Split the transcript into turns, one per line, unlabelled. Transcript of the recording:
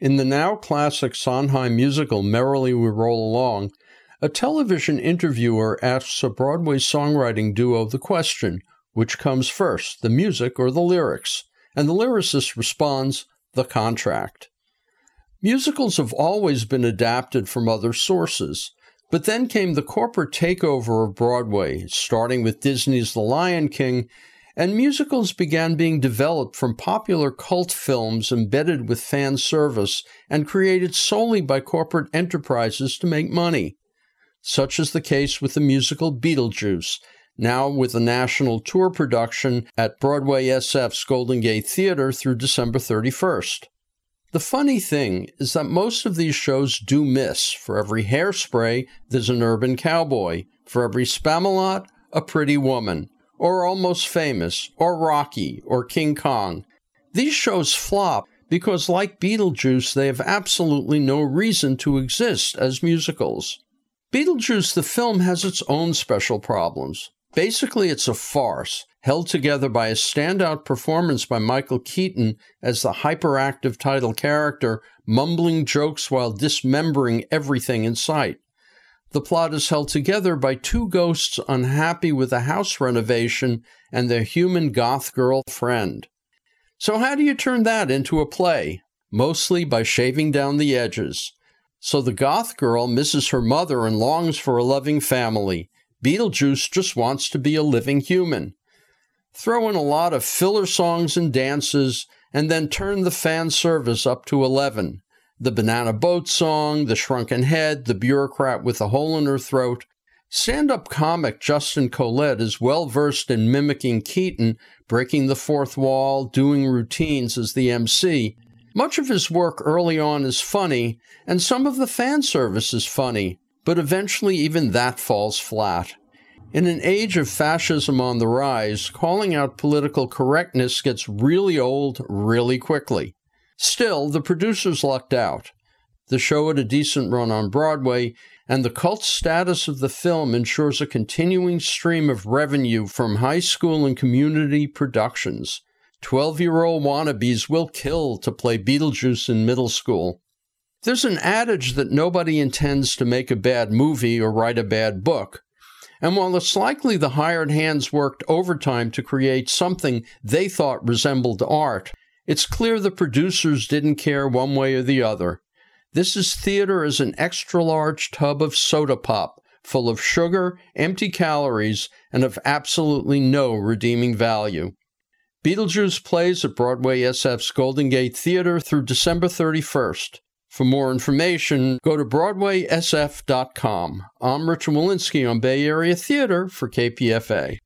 In the now classic Sondheim musical Merrily We Roll Along, a television interviewer asks a Broadway songwriting duo the question which comes first, the music or the lyrics? And the lyricist responds, the contract. Musicals have always been adapted from other sources, but then came the corporate takeover of Broadway, starting with Disney's The Lion King, and musicals began being developed from popular cult films embedded with fan service and created solely by corporate enterprises to make money. Such is the case with the musical Beetlejuice, now with a national tour production at Broadway SF's Golden Gate Theater through December 31st. The funny thing is that most of these shows do miss. For every hairspray, there's an urban cowboy. For every Spamalot, a pretty woman. Or Almost Famous, or Rocky, or King Kong. These shows flop because, like Beetlejuice, they have absolutely no reason to exist as musicals. Beetlejuice the film has its own special problems. Basically, it's a farce, held together by a standout performance by Michael Keaton as the hyperactive title character, mumbling jokes while dismembering everything in sight. The plot is held together by two ghosts unhappy with a house renovation and their human goth girl friend. So, how do you turn that into a play? Mostly by shaving down the edges. So the goth girl misses her mother and longs for a loving family. Beetlejuice just wants to be a living human. Throw in a lot of filler songs and dances, and then turn the fan service up to 11. The banana boat song, the shrunken head, the bureaucrat with a hole in her throat. Stand up comic Justin Collette is well versed in mimicking Keaton, breaking the fourth wall, doing routines as the MC, much of his work early on is funny, and some of the fan service is funny, but eventually even that falls flat. In an age of fascism on the rise, calling out political correctness gets really old really quickly. Still, the producers lucked out. The show had a decent run on Broadway, and the cult status of the film ensures a continuing stream of revenue from high school and community productions. 12 year old wannabes will kill to play Beetlejuice in middle school. There's an adage that nobody intends to make a bad movie or write a bad book. And while it's likely the hired hands worked overtime to create something they thought resembled art, it's clear the producers didn't care one way or the other. This is theater as an extra large tub of soda pop, full of sugar, empty calories, and of absolutely no redeeming value. Beetlejuice plays at Broadway SF's Golden Gate Theater through December 31st. For more information, go to BroadwaySF.com. I'm Richard Wolinsky on Bay Area Theater for KPFA.